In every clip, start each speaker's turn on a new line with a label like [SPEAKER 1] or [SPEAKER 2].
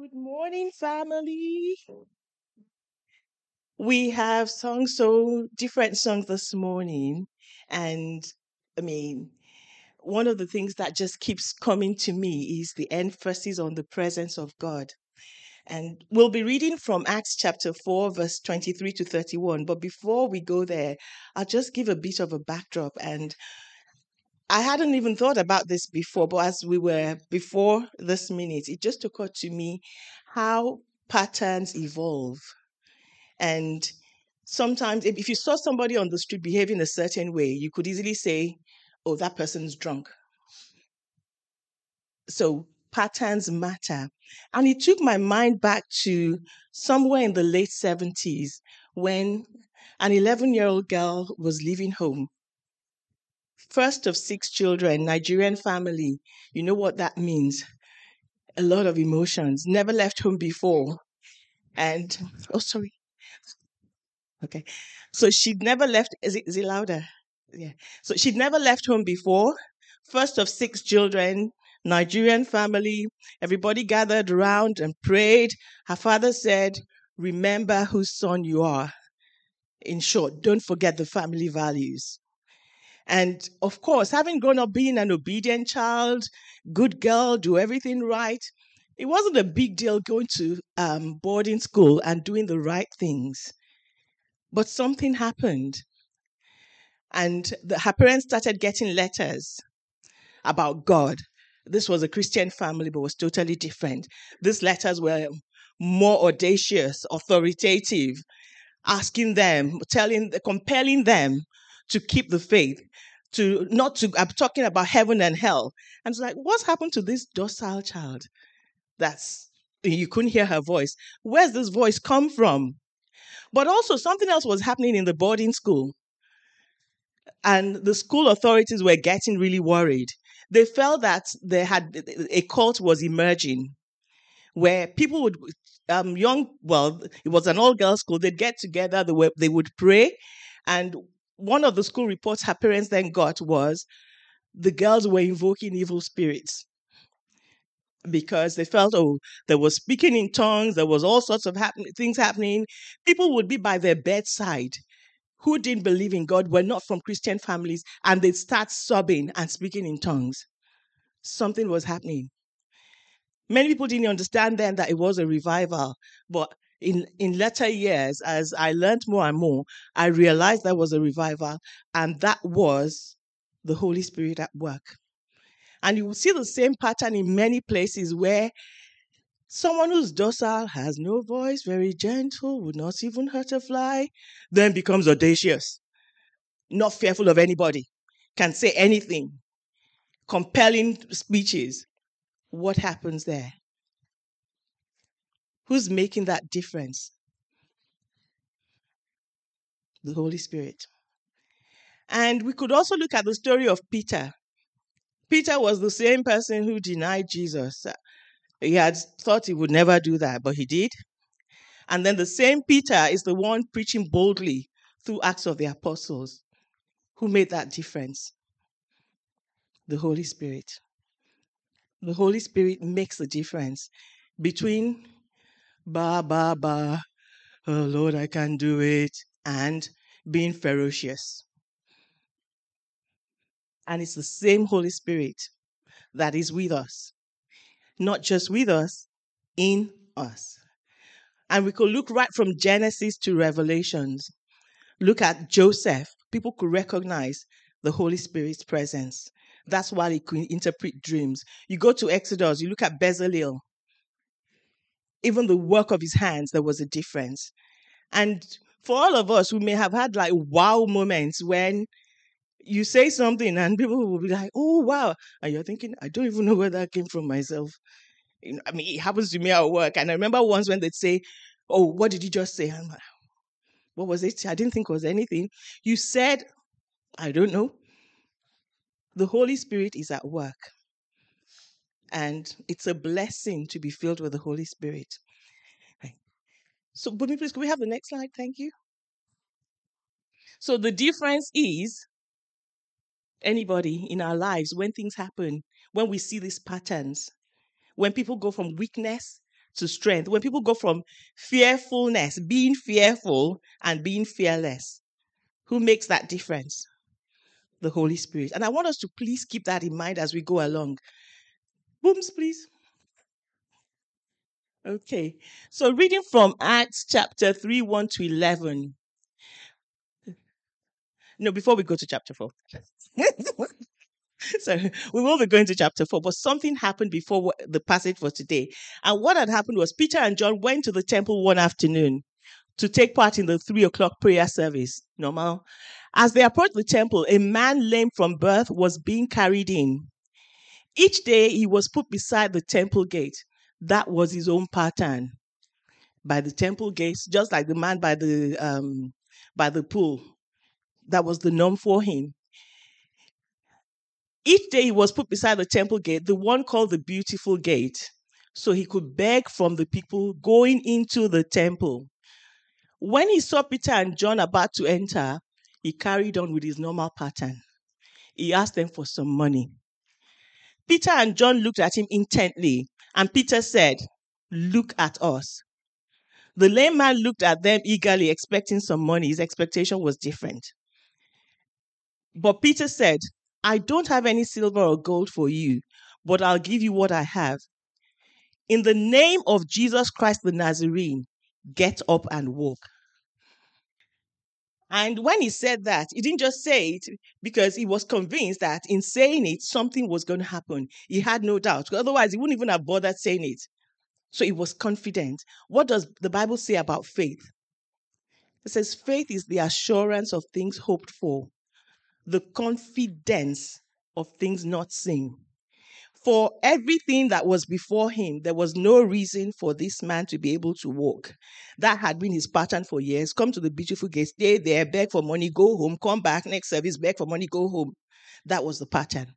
[SPEAKER 1] Good morning, family. We have sung so different songs this morning. And I mean, one of the things that just keeps coming to me is the emphasis on the presence of God. And we'll be reading from Acts chapter 4, verse 23 to 31. But before we go there, I'll just give a bit of a backdrop. And I hadn't even thought about this before, but as we were before this minute, it just occurred to me how patterns evolve. And sometimes, if you saw somebody on the street behaving a certain way, you could easily say, oh, that person's drunk. So patterns matter. And it took my mind back to somewhere in the late 70s when an 11 year old girl was leaving home. First of six children, Nigerian family. You know what that means? A lot of emotions. Never left home before. And, oh, sorry. Okay. So she'd never left. Is it, is it louder? Yeah. So she'd never left home before. First of six children, Nigerian family. Everybody gathered around and prayed. Her father said, Remember whose son you are. In short, don't forget the family values. And of course, having grown up being an obedient child, good girl, do everything right, it wasn't a big deal going to um, boarding school and doing the right things. But something happened. And the, her parents started getting letters about God. This was a Christian family, but was totally different. These letters were more audacious, authoritative, asking them, telling, compelling them to keep the faith, to not to, I'm talking about heaven and hell. And it's like, what's happened to this docile child? That's, you couldn't hear her voice. Where's this voice come from? But also, something else was happening in the boarding school. And the school authorities were getting really worried. They felt that they had a cult was emerging where people would, um, young, well, it was an all girls school, they'd get together, they, were, they would pray. And one of the school reports her parents then got was the girls were invoking evil spirits. Because they felt oh there was speaking in tongues there was all sorts of happen- things happening. People would be by their bedside who didn't believe in god were not from christian families and they'd start sobbing and speaking in tongues. Something was happening. Many people didn't understand then that it was a revival but in in later years as i learned more and more i realized that was a revival and that was the holy spirit at work and you will see the same pattern in many places where someone who's docile, has no voice, very gentle, would not even hurt a fly, then becomes audacious, not fearful of anybody, can say anything, compelling speeches. What happens there? Who's making that difference? The Holy Spirit. And we could also look at the story of Peter. Peter was the same person who denied Jesus. He had thought he would never do that, but he did. And then the same Peter is the one preaching boldly through Acts of the Apostles. Who made that difference? The Holy Spirit. The Holy Spirit makes the difference between ba, ba, ba, oh Lord, I can do it, and being ferocious. And it's the same Holy Spirit that is with us, not just with us, in us. And we could look right from Genesis to Revelations. Look at Joseph. People could recognize the Holy Spirit's presence. That's why he could interpret dreams. You go to Exodus, you look at Bezalel. Even the work of his hands, there was a difference. And for all of us who may have had like wow moments when you say something and people will be like, oh, wow. And you're thinking, I don't even know where that came from myself. I mean, it happens to me at work. And I remember once when they'd say, oh, what did you just say? I'm like, what was it? I didn't think it was anything. You said, I don't know. The Holy Spirit is at work. And it's a blessing to be filled with the Holy Spirit. So, Bumi, please, can we have the next slide? Thank you. So, the difference is anybody in our lives when things happen, when we see these patterns, when people go from weakness to strength. When people go from fearfulness, being fearful, and being fearless, who makes that difference? The Holy Spirit. And I want us to please keep that in mind as we go along. Booms, please. Okay. So reading from Acts chapter 3, 1 to 11. No, before we go to chapter 4. so we will be going to chapter 4, but something happened before the passage for today. And what had happened was Peter and John went to the temple one afternoon to take part in the three o'clock prayer service. Normal. As they approached the temple, a man lame from birth was being carried in. Each day he was put beside the temple gate. That was his own pattern. By the temple gates, just like the man by the um, by the pool. That was the norm for him. Each day he was put beside the temple gate, the one called the beautiful gate, so he could beg from the people going into the temple. When he saw Peter and John about to enter, he carried on with his normal pattern. He asked them for some money. Peter and John looked at him intently, and Peter said, Look at us. The lame man looked at them eagerly, expecting some money. His expectation was different. But Peter said, I don't have any silver or gold for you, but I'll give you what I have. In the name of Jesus Christ the Nazarene, get up and walk. And when he said that, he didn't just say it because he was convinced that in saying it, something was going to happen. He had no doubt. Otherwise, he wouldn't even have bothered saying it. So he was confident. What does the Bible say about faith? It says, faith is the assurance of things hoped for, the confidence of things not seen. For everything that was before him, there was no reason for this man to be able to walk. That had been his pattern for years. Come to the beautiful gate, stay there, beg for money, go home, come back, next service, beg for money, go home. That was the pattern.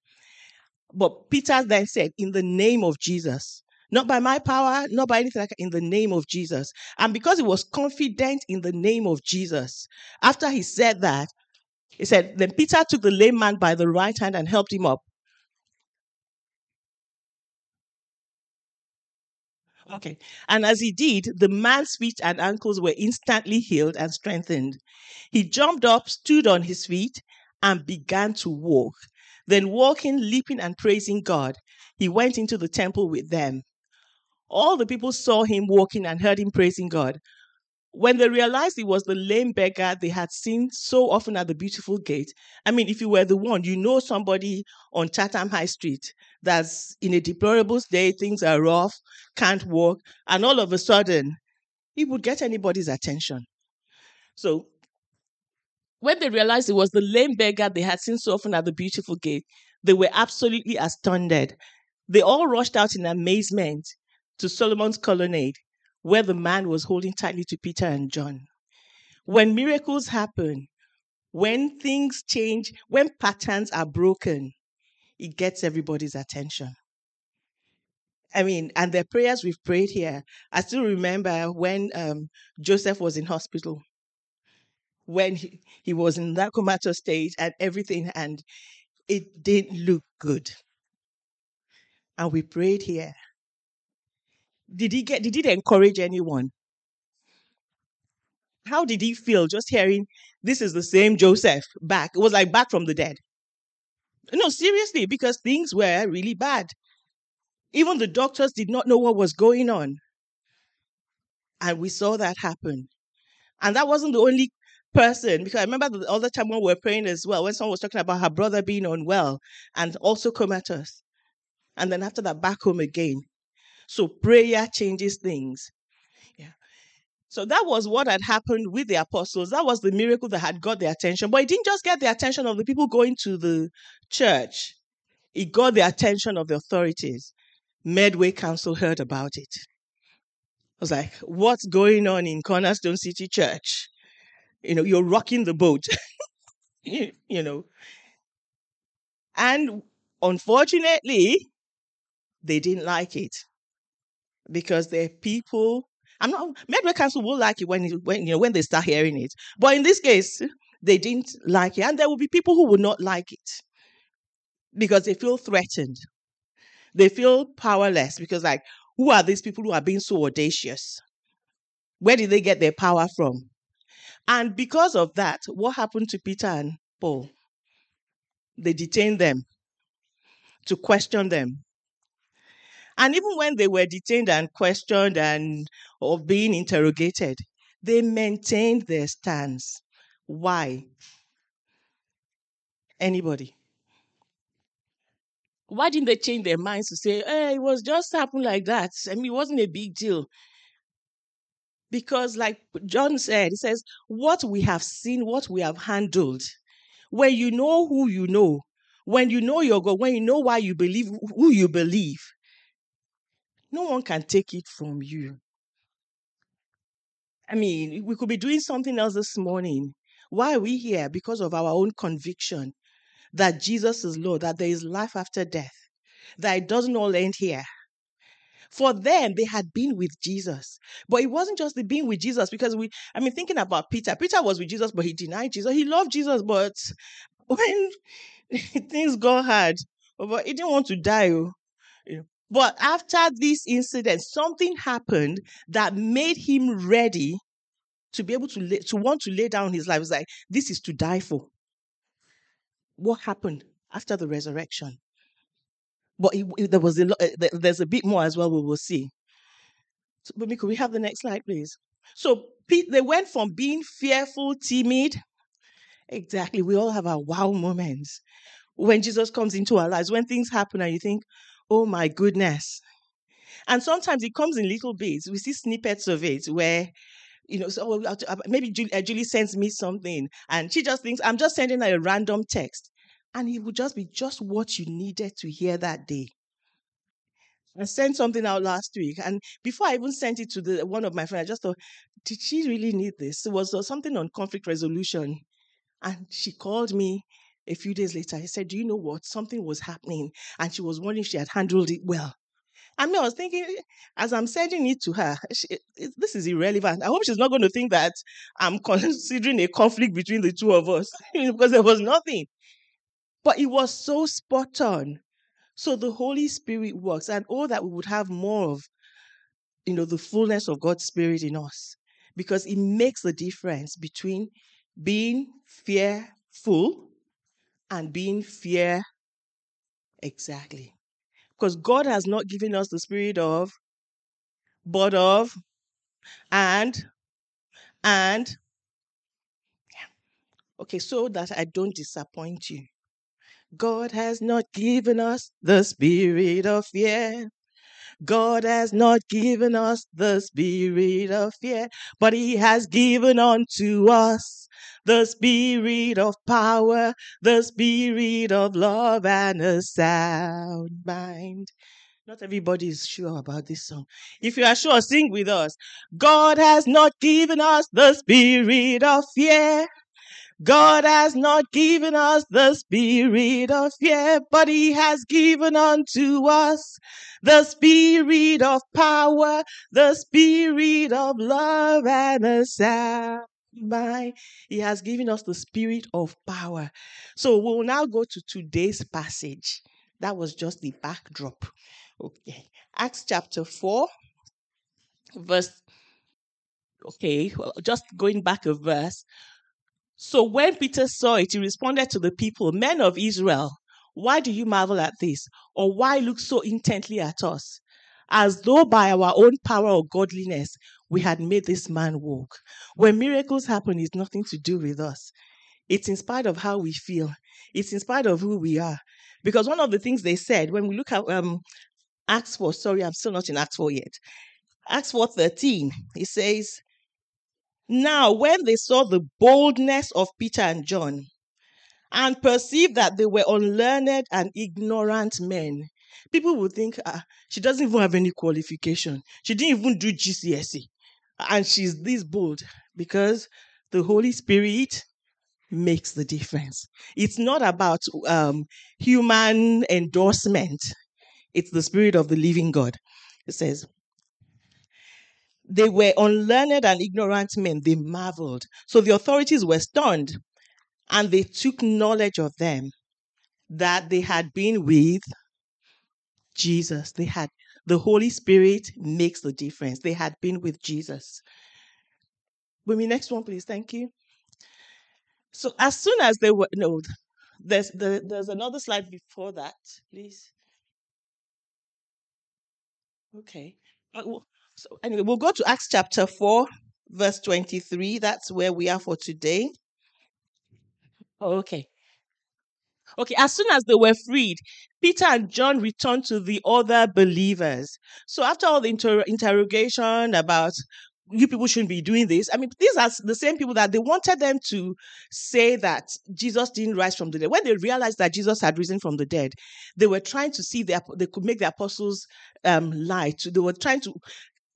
[SPEAKER 1] But Peter then said, In the name of Jesus, not by my power, not by anything like that, in the name of Jesus. And because he was confident in the name of Jesus, after he said that, he said, Then Peter took the lame man by the right hand and helped him up. Okay. And as he did, the man's feet and ankles were instantly healed and strengthened. He jumped up, stood on his feet, and began to walk. Then, walking, leaping, and praising God, he went into the temple with them. All the people saw him walking and heard him praising God. When they realized it was the lame beggar they had seen so often at the beautiful gate, I mean, if you were the one, you know somebody on Chatham High Street that's in a deplorable state, things are rough, can't walk, and all of a sudden, he would get anybody's attention. So when they realized it was the lame beggar they had seen so often at the beautiful gate, they were absolutely astounded. They all rushed out in amazement to Solomon's colonnade where the man was holding tightly to Peter and John. When miracles happen, when things change, when patterns are broken, it gets everybody's attention. I mean, and the prayers we've prayed here, I still remember when um, Joseph was in hospital, when he, he was in that comatose stage and everything, and it didn't look good. And we prayed here did he get did it encourage anyone? How did he feel just hearing this is the same joseph back? It was like back from the dead. No seriously because things were really bad. Even the doctors did not know what was going on. And we saw that happen. And that wasn't the only person because i remember the other time when we were praying as well when someone was talking about her brother being unwell and also comatose. And then after that back home again so prayer changes things. Yeah. So that was what had happened with the apostles. That was the miracle that had got their attention. But it didn't just get the attention of the people going to the church, it got the attention of the authorities. Medway Council heard about it. I was like, what's going on in Cornerstone City Church? You know, you're rocking the boat. you, you know. And unfortunately, they didn't like it because they're people. I'm not Medway Council will like it when when you know when they start hearing it. But in this case, they didn't like it, and there will be people who will not like it because they feel threatened. They feel powerless because, like, Who are these people who are being so audacious? Where did they get their power from? And because of that, what happened to Peter and Paul? They detained them to question them. And even when they were detained and questioned and or being interrogated, they maintained their stance. Why? Anybody? Why didn't they change their minds to say, hey, it was just happened like that? I mean, it wasn't a big deal. Because, like John said, he says, what we have seen, what we have handled, when you know who you know, when you know your God, when you know why you believe who you believe, no one can take it from you. I mean, we could be doing something else this morning. Why are we here? Because of our own conviction that Jesus is Lord, that there is life after death, that it doesn't all end here. For them, they had been with Jesus. But it wasn't just the being with Jesus, because we, I mean, thinking about Peter, Peter was with Jesus, but he denied Jesus. He loved Jesus, but when things got hard, oh, but he didn't want to die. Oh. But after this incident, something happened that made him ready to be able to lay, to want to lay down his life. It's like this is to die for. What happened after the resurrection? But it, it, there was a uh, there's a bit more as well. We will see. So, but could we have the next slide, please? So they went from being fearful, timid. Exactly. We all have our wow moments when Jesus comes into our lives, when things happen and you think, oh my goodness. And sometimes it comes in little bits. We see snippets of it where, you know, so oh, maybe Julie, uh, Julie sends me something and she just thinks, I'm just sending her a random text. And it would just be just what you needed to hear that day. I sent something out last week, and before I even sent it to the one of my friends, I just thought, did she really need this? It was uh, something on conflict resolution, and she called me a few days later, he said, Do you know what? Something was happening. And she was wondering if she had handled it well. I mean, I was thinking, eh, as I'm sending it to her, she, it, this is irrelevant. I hope she's not going to think that I'm considering a conflict between the two of us because there was nothing. But it was so spot on. So the Holy Spirit works, and all that we would have more of, you know, the fullness of God's Spirit in us, because it makes the difference between being fearful and being fear exactly. Because God has not given us the spirit of, but of, and, and, okay, so that I don't disappoint you. God has not given us the spirit of fear, God has not given us the spirit of fear, but He has given unto us the spirit of power, the spirit of love, and a sound mind. Not everybody is sure about this song. If you are sure, sing with us. God has not given us the spirit of fear, God has not given us the spirit of fear, but he has given unto us the spirit of power, the spirit of love and a sound mind. He has given us the spirit of power. So we'll now go to today's passage. That was just the backdrop. Okay. Acts chapter 4, verse. Okay, well, just going back a verse. So when Peter saw it, he responded to the people, Men of Israel, why do you marvel at this? Or why look so intently at us? As though by our own power or godliness we had made this man walk. When miracles happen, it's nothing to do with us. It's in spite of how we feel. It's in spite of who we are. Because one of the things they said when we look at um, Acts 4, sorry, I'm still not in Acts 4 yet. Acts 4 13, it says, now, when they saw the boldness of Peter and John and perceived that they were unlearned and ignorant men, people would think ah, she doesn't even have any qualification. She didn't even do GCSE. And she's this bold because the Holy Spirit makes the difference. It's not about um, human endorsement, it's the Spirit of the living God. It says, they were unlearned and ignorant men. They marveled. So the authorities were stunned and they took knowledge of them that they had been with Jesus. They had the Holy Spirit makes the difference. They had been with Jesus. With me, next one, please. Thank you. So as soon as they were no, there's the, there's another slide before that, please. Okay. Uh, So anyway, we'll go to Acts chapter 4, verse 23. That's where we are for today. Okay. Okay, as soon as they were freed, Peter and John returned to the other believers. So after all the inter- interrogation about you people shouldn't be doing this. I mean, these are the same people that they wanted them to say that Jesus didn't rise from the dead. When they realized that Jesus had risen from the dead, they were trying to see that they could make the apostles um, lie. To, they were trying to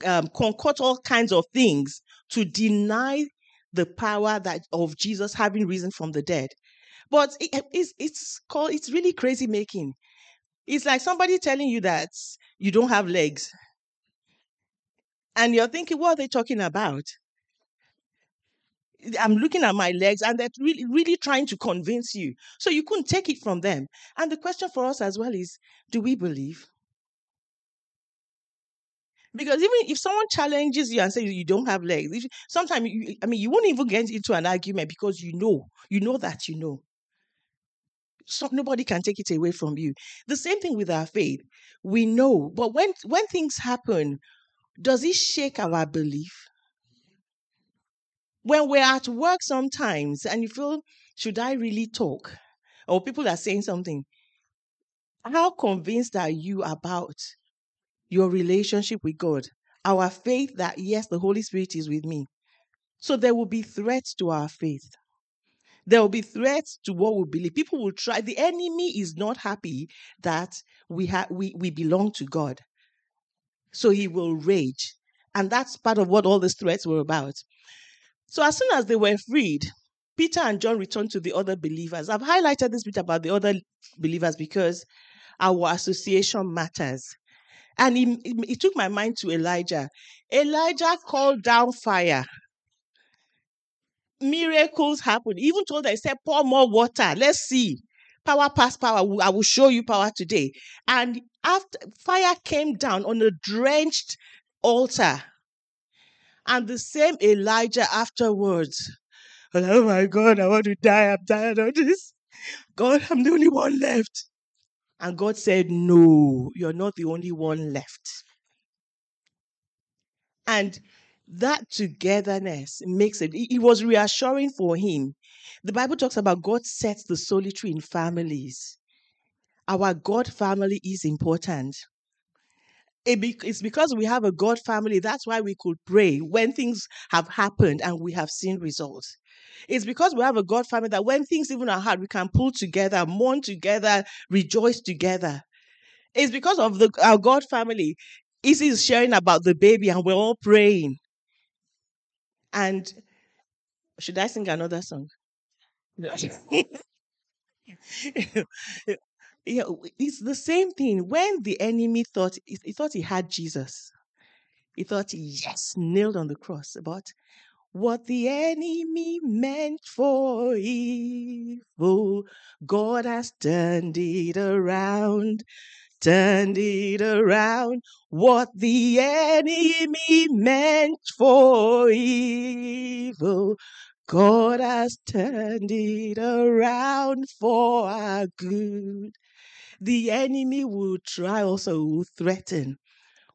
[SPEAKER 1] um, concoct all kinds of things to deny the power that of Jesus having risen from the dead. But it, it's it's called it's really crazy making. It's like somebody telling you that you don't have legs and you're thinking, what are they talking about? I'm looking at my legs and they're really, really trying to convince you. So you couldn't take it from them. And the question for us as well is do we believe? Because even if someone challenges you and says you don't have legs, sometimes you, I mean you won't even get into an argument because you know, you know that you know. So nobody can take it away from you. The same thing with our faith. We know, but when when things happen, does it shake our belief? When we're at work sometimes and you feel, should I really talk? Or people are saying something. How convinced are you about your relationship with God? Our faith that, yes, the Holy Spirit is with me. So there will be threats to our faith. There will be threats to what we believe. People will try. The enemy is not happy that we have we, we belong to God. So he will rage. And that's part of what all these threats were about. So as soon as they were freed, Peter and John returned to the other believers. I've highlighted this bit about the other believers because our association matters. And it, it took my mind to Elijah. Elijah called down fire miracles happened. He even told them, he said, pour more water. Let's see. Power past power. I will show you power today. And after fire came down on a drenched altar. And the same Elijah afterwards. Oh my God, I want to die. I'm tired of this. God, I'm the only one left. And God said, No, you're not the only one left. And that togetherness makes it, it was reassuring for him. The Bible talks about God sets the solitary in families. Our God family is important. it's because we have a God family. That's why we could pray when things have happened and we have seen results. It's because we have a God family that when things even are hard, we can pull together, mourn together, rejoice together. It's because of the our God family. Izzy is sharing about the baby and we're all praying. And should I sing another song? know, it's the same thing. When the enemy thought he thought he had Jesus, he thought, yes, nailed on the cross. But what the enemy meant for evil, God has turned it around, turned it around. What the enemy meant for evil, God has turned it around for our good. The enemy will try also, will threaten.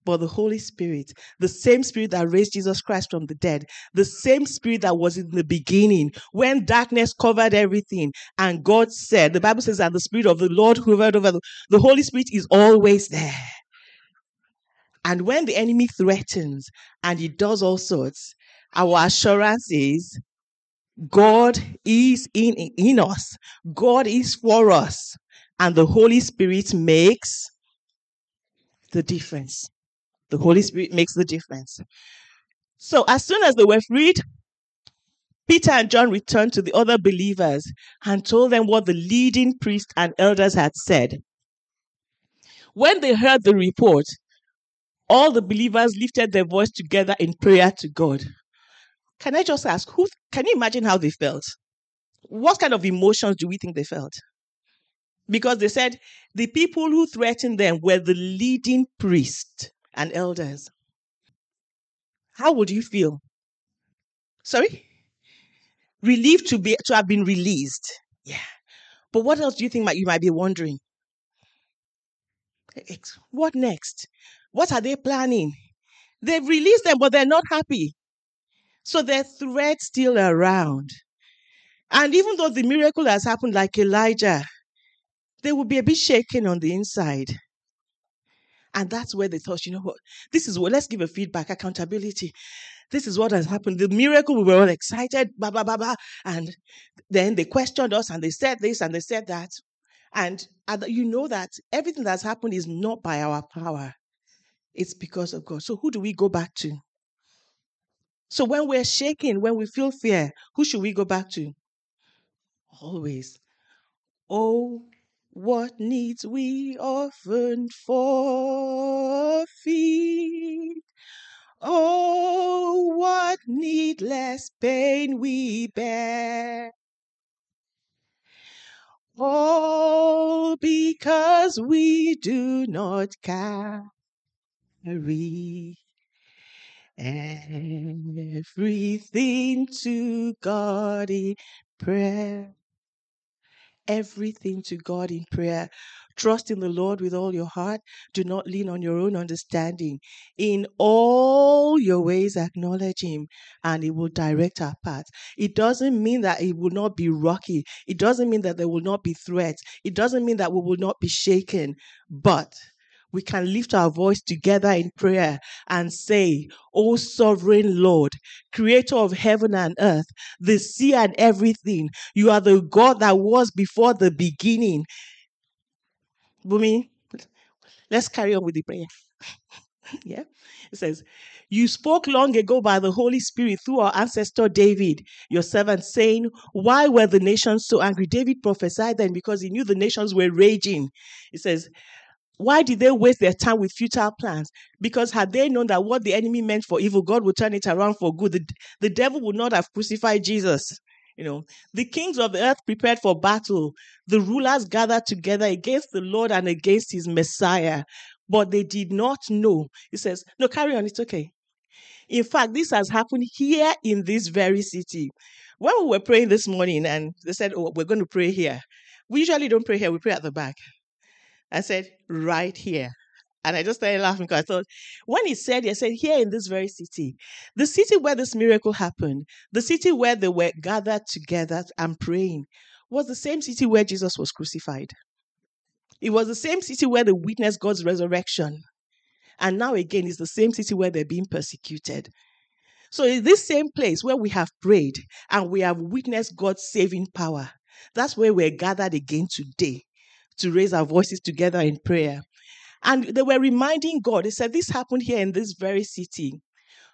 [SPEAKER 1] But the Holy Spirit, the same Spirit that raised Jesus Christ from the dead, the same Spirit that was in the beginning when darkness covered everything, and God said, the Bible says, and the Spirit of the Lord hovered over the, the Holy Spirit is always there. And when the enemy threatens and he does all sorts, our assurance is God is in, in us, God is for us and the Holy Spirit makes the difference. The Holy Spirit makes the difference. So, as soon as they were freed, Peter and John returned to the other believers and told them what the leading priests and elders had said. When they heard the report, all the believers lifted their voice together in prayer to God. Can I just ask, who can you imagine how they felt? What kind of emotions do we think they felt? Because they said the people who threatened them were the leading priests and elders. How would you feel? Sorry? Relieved to be to have been released. Yeah. But what else do you think might, you might be wondering? What next? What are they planning? They've released them, but they're not happy. So their threat still around. And even though the miracle has happened like Elijah, they will be a bit shaken on the inside. And that's where they thought, you know what, this is what, let's give a feedback, accountability. This is what has happened. The miracle, we were all excited, blah, blah, blah, blah. And then they questioned us and they said this and they said that. And you know that everything that's happened is not by our power, it's because of God. So who do we go back to? So when we're shaking, when we feel fear, who should we go back to? Always. Oh, what needs we often forfeit? Oh, what needless pain we bear. All because we do not carry everything to God in prayer everything to God in prayer. Trust in the Lord with all your heart. Do not lean on your own understanding. In all your ways, acknowledge Him, and He will direct our path. It doesn't mean that it will not be rocky. It doesn't mean that there will not be threats. It doesn't mean that we will not be shaken. But we can lift our voice together in prayer and say, O sovereign Lord, creator of heaven and earth, the sea and everything, you are the God that was before the beginning. Bumi, let's carry on with the prayer. yeah. It says, You spoke long ago by the Holy Spirit through our ancestor David, your servant, saying, Why were the nations so angry? David prophesied then because he knew the nations were raging. It says, why did they waste their time with futile plans? Because had they known that what the enemy meant for evil, God would turn it around for good. The, the devil would not have crucified Jesus. You know, the kings of the earth prepared for battle. The rulers gathered together against the Lord and against his Messiah. But they did not know. He says, No, carry on, it's okay. In fact, this has happened here in this very city. When we were praying this morning and they said, Oh, we're going to pray here, we usually don't pray here, we pray at the back. I said, right here. And I just started laughing because I thought, when he said, he said, here in this very city, the city where this miracle happened, the city where they were gathered together and praying, was the same city where Jesus was crucified. It was the same city where they witnessed God's resurrection. And now again, it's the same city where they're being persecuted. So it's this same place where we have prayed and we have witnessed God's saving power. That's where we're gathered again today to raise our voices together in prayer. And they were reminding God, they said, This happened here in this very city.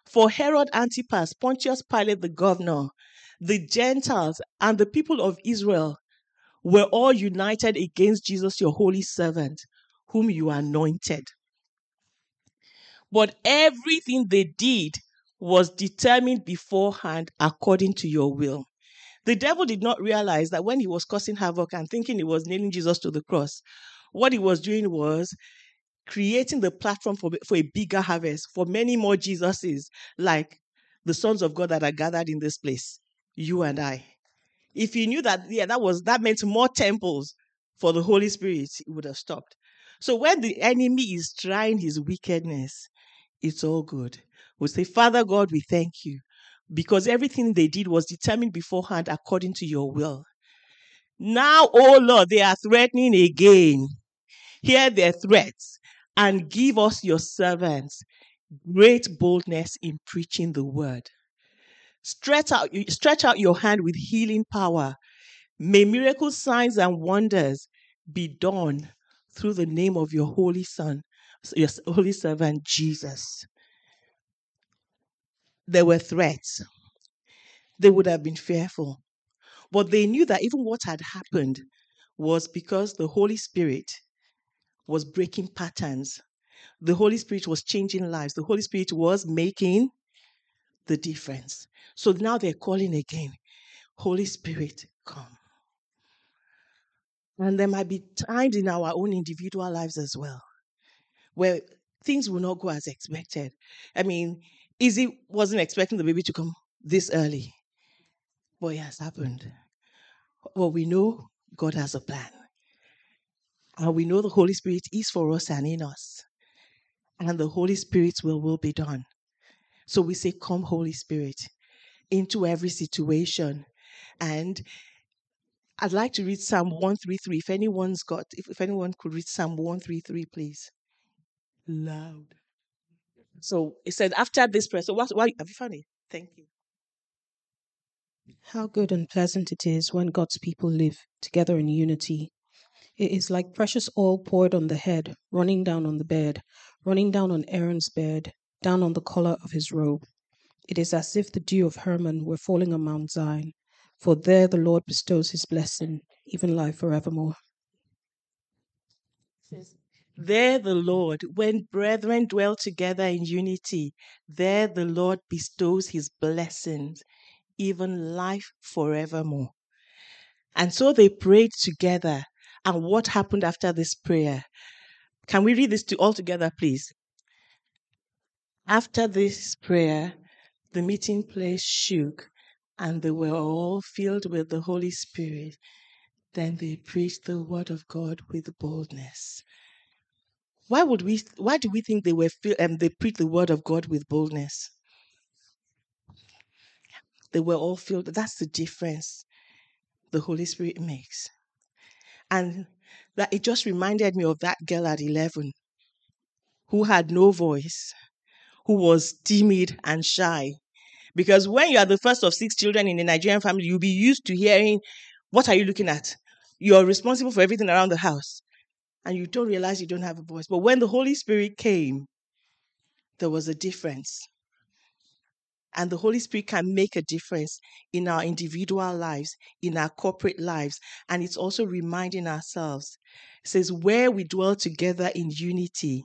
[SPEAKER 1] For Herod Antipas, Pontius Pilate, the governor, the Gentiles, and the people of Israel were all united against Jesus, your holy servant, whom you anointed. But everything they did was determined beforehand according to your will. The devil did not realize that when he was causing havoc and thinking he was nailing Jesus to the cross, what he was doing was creating the platform for, for a bigger harvest, for many more Jesuses, like the sons of God that are gathered in this place, you and I. If he knew that, yeah, that was that meant more temples for the Holy Spirit, he would have stopped. So when the enemy is trying his wickedness, it's all good. We say, Father God, we thank you because everything they did was determined beforehand according to your will. Now, oh Lord, they are threatening again. Hear their threats and give us your servants great boldness in preaching the word. Stretch out, stretch out your hand with healing power. May miracle signs and wonders be done through the name of your holy son, your holy servant Jesus there were threats, they would have been fearful. But they knew that even what had happened was because the Holy Spirit was breaking patterns. The Holy Spirit was changing lives. The Holy Spirit was making the difference. So now they're calling again Holy Spirit, come. And there might be times in our own individual lives as well where things will not go as expected. I mean, Izzy wasn't expecting the baby to come this early, but it has happened. Well, we know God has a plan. And we know the Holy Spirit is for us and in us. And the Holy Spirit's will will be done. So we say, Come, Holy Spirit, into every situation. And I'd like to read Psalm 133. If anyone's got, if, if anyone could read Psalm 133, please. Loud. So it said, after this prayer, so what, why, have you found it? Thank you.
[SPEAKER 2] How good and pleasant it is when God's people live together in unity. It is like precious oil poured on the head, running down on the bed, running down on Aaron's bed, down on the collar of his robe. It is as if the dew of Hermon were falling on Mount Zion, for there the Lord bestows his blessing, even life forevermore.
[SPEAKER 1] There the Lord, when brethren dwell together in unity, there the Lord bestows his blessings, even life forevermore. And so they prayed together. And what happened after this prayer? Can we read this to all together, please? After this prayer, the meeting place shook, and they were all filled with the Holy Spirit. Then they preached the word of God with boldness. Why would we? Why do we think they were? Um, they preached the word of God with boldness. They were all filled. That's the difference the Holy Spirit makes, and that it just reminded me of that girl at eleven, who had no voice, who was timid and shy. Because when you are the first of six children in a Nigerian family, you'll be used to hearing, What are you looking at? You're responsible for everything around the house and you don't realize you don't have a voice. But when the Holy Spirit came, there was a difference. And the Holy Spirit can make a difference in our individual lives, in our corporate lives. And it's also reminding ourselves. It says, Where we dwell together in unity,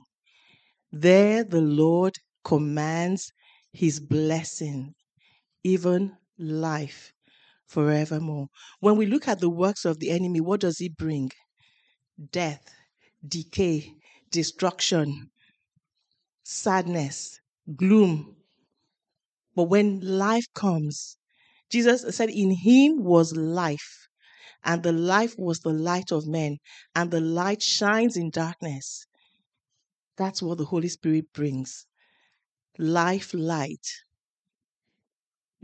[SPEAKER 1] there the Lord commands his blessing, even life forevermore. When we look at the works of the enemy, what does he bring? Death, decay, destruction, sadness, gloom. But when life comes, Jesus said, In him was life, and the life was the light of men, and the light shines in darkness. That's what the Holy Spirit brings life, light.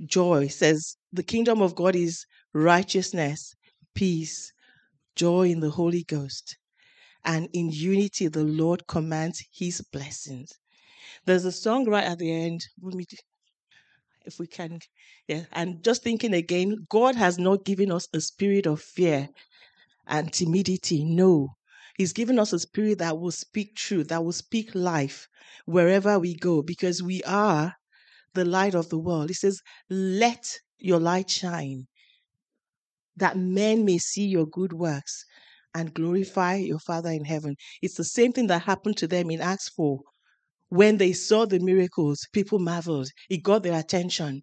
[SPEAKER 1] Joy says, The kingdom of God is righteousness, peace, joy in the Holy Ghost and in unity the Lord commands his blessings. There's a song right at the end. If we can, yeah. And just thinking again, God has not given us a spirit of fear and timidity. No. He's given us a spirit that will speak truth, that will speak life wherever we go, because we are the light of the world. He says, Let your light shine, that men may see your good works and glorify your Father in heaven. It's the same thing that happened to them in Acts 4. When they saw the miracles, people marveled. It got their attention.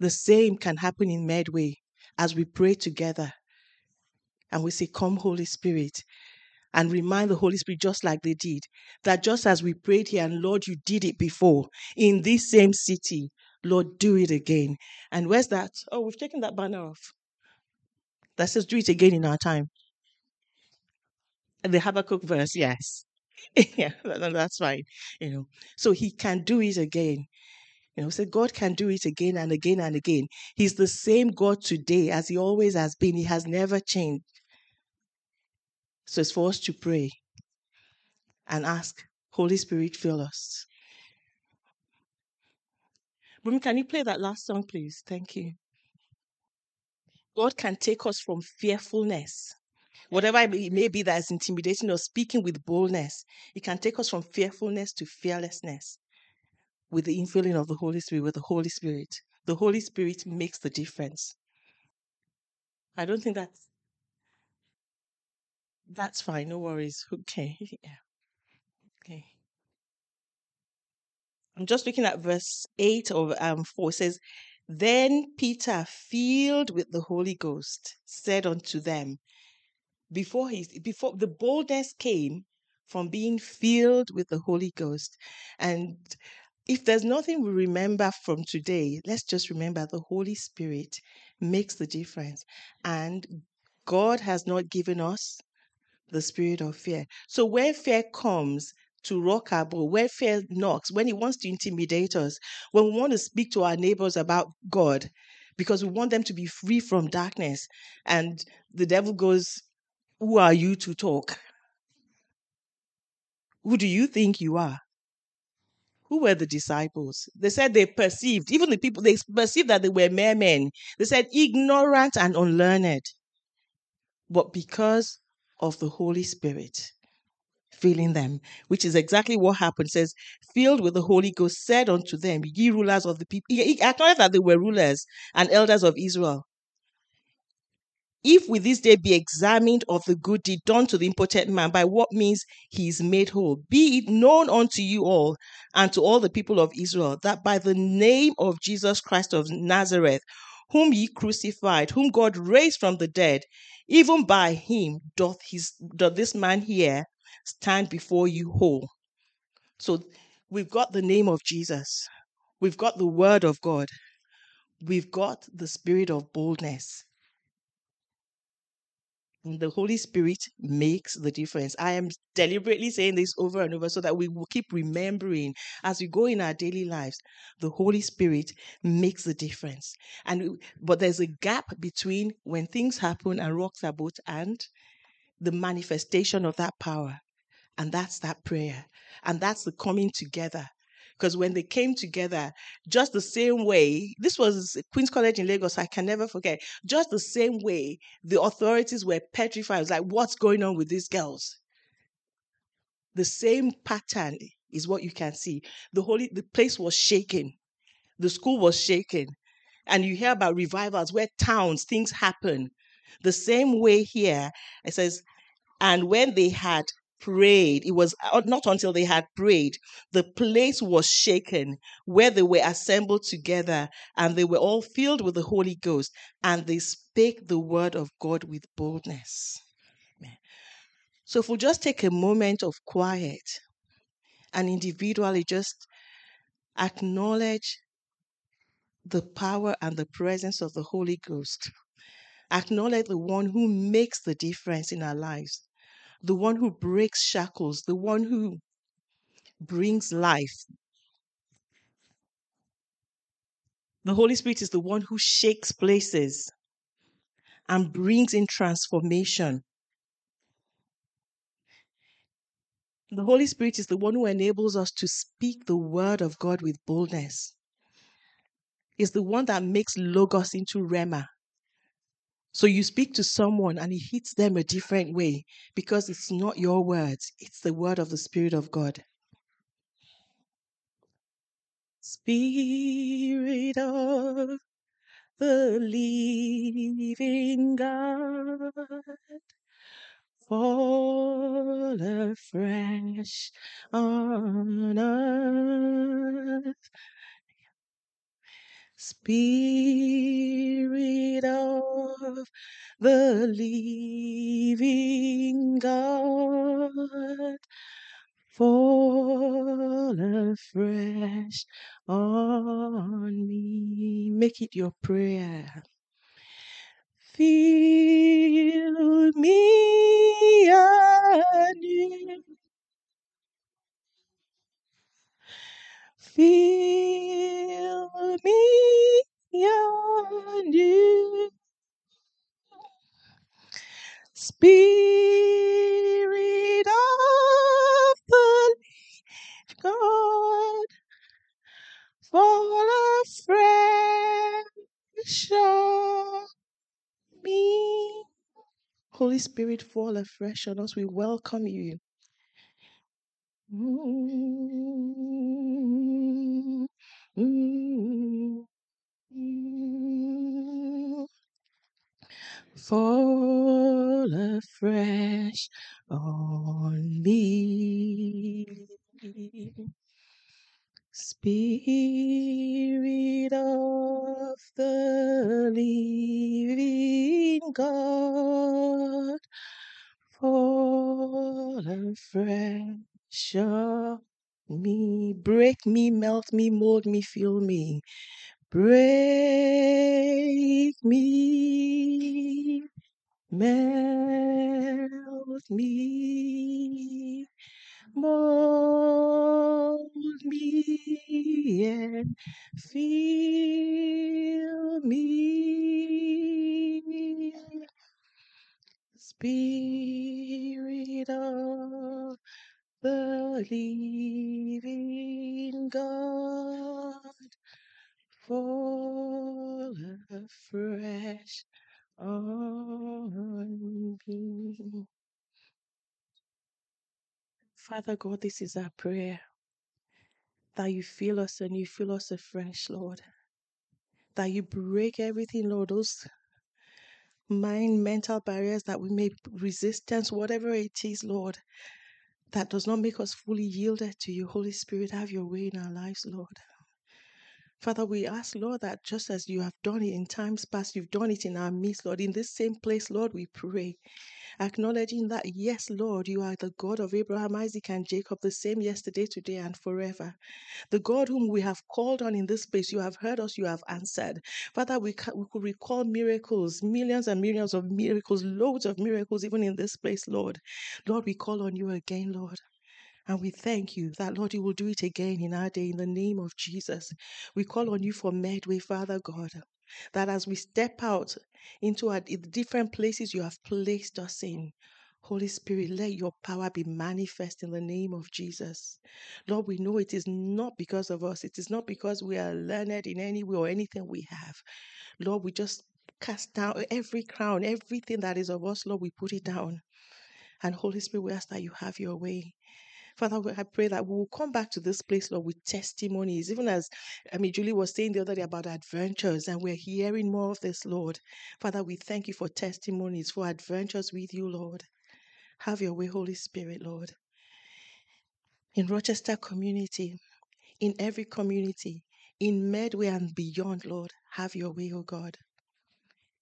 [SPEAKER 1] The same can happen in Medway as we pray together and we say, Come, Holy Spirit, and remind the Holy Spirit, just like they did, that just as we prayed here, and Lord, you did it before in this same city, Lord, do it again. And where's that? Oh, we've taken that banner off that says, Do it again in our time. And the Habakkuk verse, yes. yeah, that's fine. You know, so he can do it again. You know, so God can do it again and again and again. He's the same God today as he always has been. He has never changed. So it's for us to pray and ask, Holy Spirit, fill us. Bumi, can you play that last song, please? Thank you. God can take us from fearfulness, whatever it may be that is intimidating or speaking with boldness. He can take us from fearfulness to fearlessness with the infilling of the Holy Spirit, with the Holy Spirit. The Holy Spirit makes the difference. I don't think that's that's fine. No worries. Okay. Yeah. Okay. I'm just looking at verse 8 of um 4. It says, Then Peter, filled with the Holy Ghost, said unto them, before he before the boldness came from being filled with the Holy Ghost. And if there's nothing we remember from today, let's just remember the Holy Spirit makes the difference. And God has not given us the spirit of fear. So when fear comes to boat, when fear knocks, when he wants to intimidate us, when we want to speak to our neighbors about God, because we want them to be free from darkness, and the devil goes, Who are you to talk? Who do you think you are? Who were the disciples? They said they perceived, even the people, they perceived that they were mere men. They said ignorant and unlearned. But because of the Holy Spirit filling them, which is exactly what happened. It says, filled with the Holy Ghost, said unto them, Ye rulers of the people. He acknowledged that they were rulers and elders of Israel. If with this day be examined of the good deed done to the impotent man, by what means he is made whole, be it known unto you all and to all the people of Israel that by the name of Jesus Christ of Nazareth, whom ye crucified, whom God raised from the dead, even by him doth his doth this man here stand before you whole. So we've got the name of Jesus, we've got the word of God, we've got the spirit of boldness. And the Holy Spirit makes the difference. I am deliberately saying this over and over so that we will keep remembering as we go in our daily lives. The Holy Spirit makes the difference. And but there's a gap between when things happen and rocks are boat and the manifestation of that power. And that's that prayer. And that's the coming together. Because when they came together, just the same way, this was Queen's College in Lagos, I can never forget. Just the same way, the authorities were petrified. It was like, what's going on with these girls? The same pattern is what you can see. The holy the place was shaken. The school was shaken. And you hear about revivals where towns, things happen. The same way here, it says, and when they had prayed, it was uh, not until they had prayed, the place was shaken where they were assembled together, and they were all filled with the Holy Ghost, and they spake the word of God with boldness. So, if we just take a moment of quiet and individually just acknowledge the power and the presence of the Holy Ghost, acknowledge the one who makes the difference in our lives, the one who breaks shackles, the one who brings life. The Holy Spirit is the one who shakes places and brings in transformation. The Holy Spirit is the one who enables us to speak the word of God with boldness. Is the one that makes logos into rhema. So you speak to someone and it hits them a different way because it's not your words, it's the word of the Spirit of God. Spirit of the living God, fall afresh on us. Spirit of the living God, fall afresh on me. Make it your prayer. Fill me anew. Fill Holy Spirit, fall afresh on us. We welcome you. Break me, melt me, mold me, fill me. Break me, melt me, mold me, and fill me. Spirit of the living Father God, this is our prayer that you fill us and you fill us afresh, Lord. That you break everything, Lord, those mind, mental barriers that we may resistance, whatever it is, Lord, that does not make us fully yielded to you. Holy Spirit, have your way in our lives, Lord. Father, we ask, Lord, that just as you have done it in times past, you've done it in our midst, Lord. In this same place, Lord, we pray, acknowledging that, yes, Lord, you are the God of Abraham, Isaac, and Jacob, the same yesterday, today, and forever. The God whom we have called on in this place, you have heard us, you have answered. Father, we, we could recall miracles, millions and millions of miracles, loads of miracles, even in this place, Lord. Lord, we call on you again, Lord. And we thank you that, Lord, you will do it again in our day in the name of Jesus. We call on you for Medway, Father God, that as we step out into our, the different places you have placed us in, Holy Spirit, let your power be manifest in the name of Jesus. Lord, we know it is not because of us, it is not because we are learned in any way or anything we have. Lord, we just cast down every crown, everything that is of us, Lord, we put it down. And Holy Spirit, we ask that you have your way. Father, I pray that we will come back to this place, Lord, with testimonies, even as I mean Julie was saying the other day about adventures, and we're hearing more of this, Lord. Father, we thank you for testimonies, for adventures with you, Lord. Have your way, Holy Spirit, Lord. In Rochester community, in every community, in Medway and beyond, Lord, have your way, O God.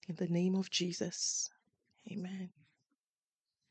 [SPEAKER 1] In the name of Jesus. Amen.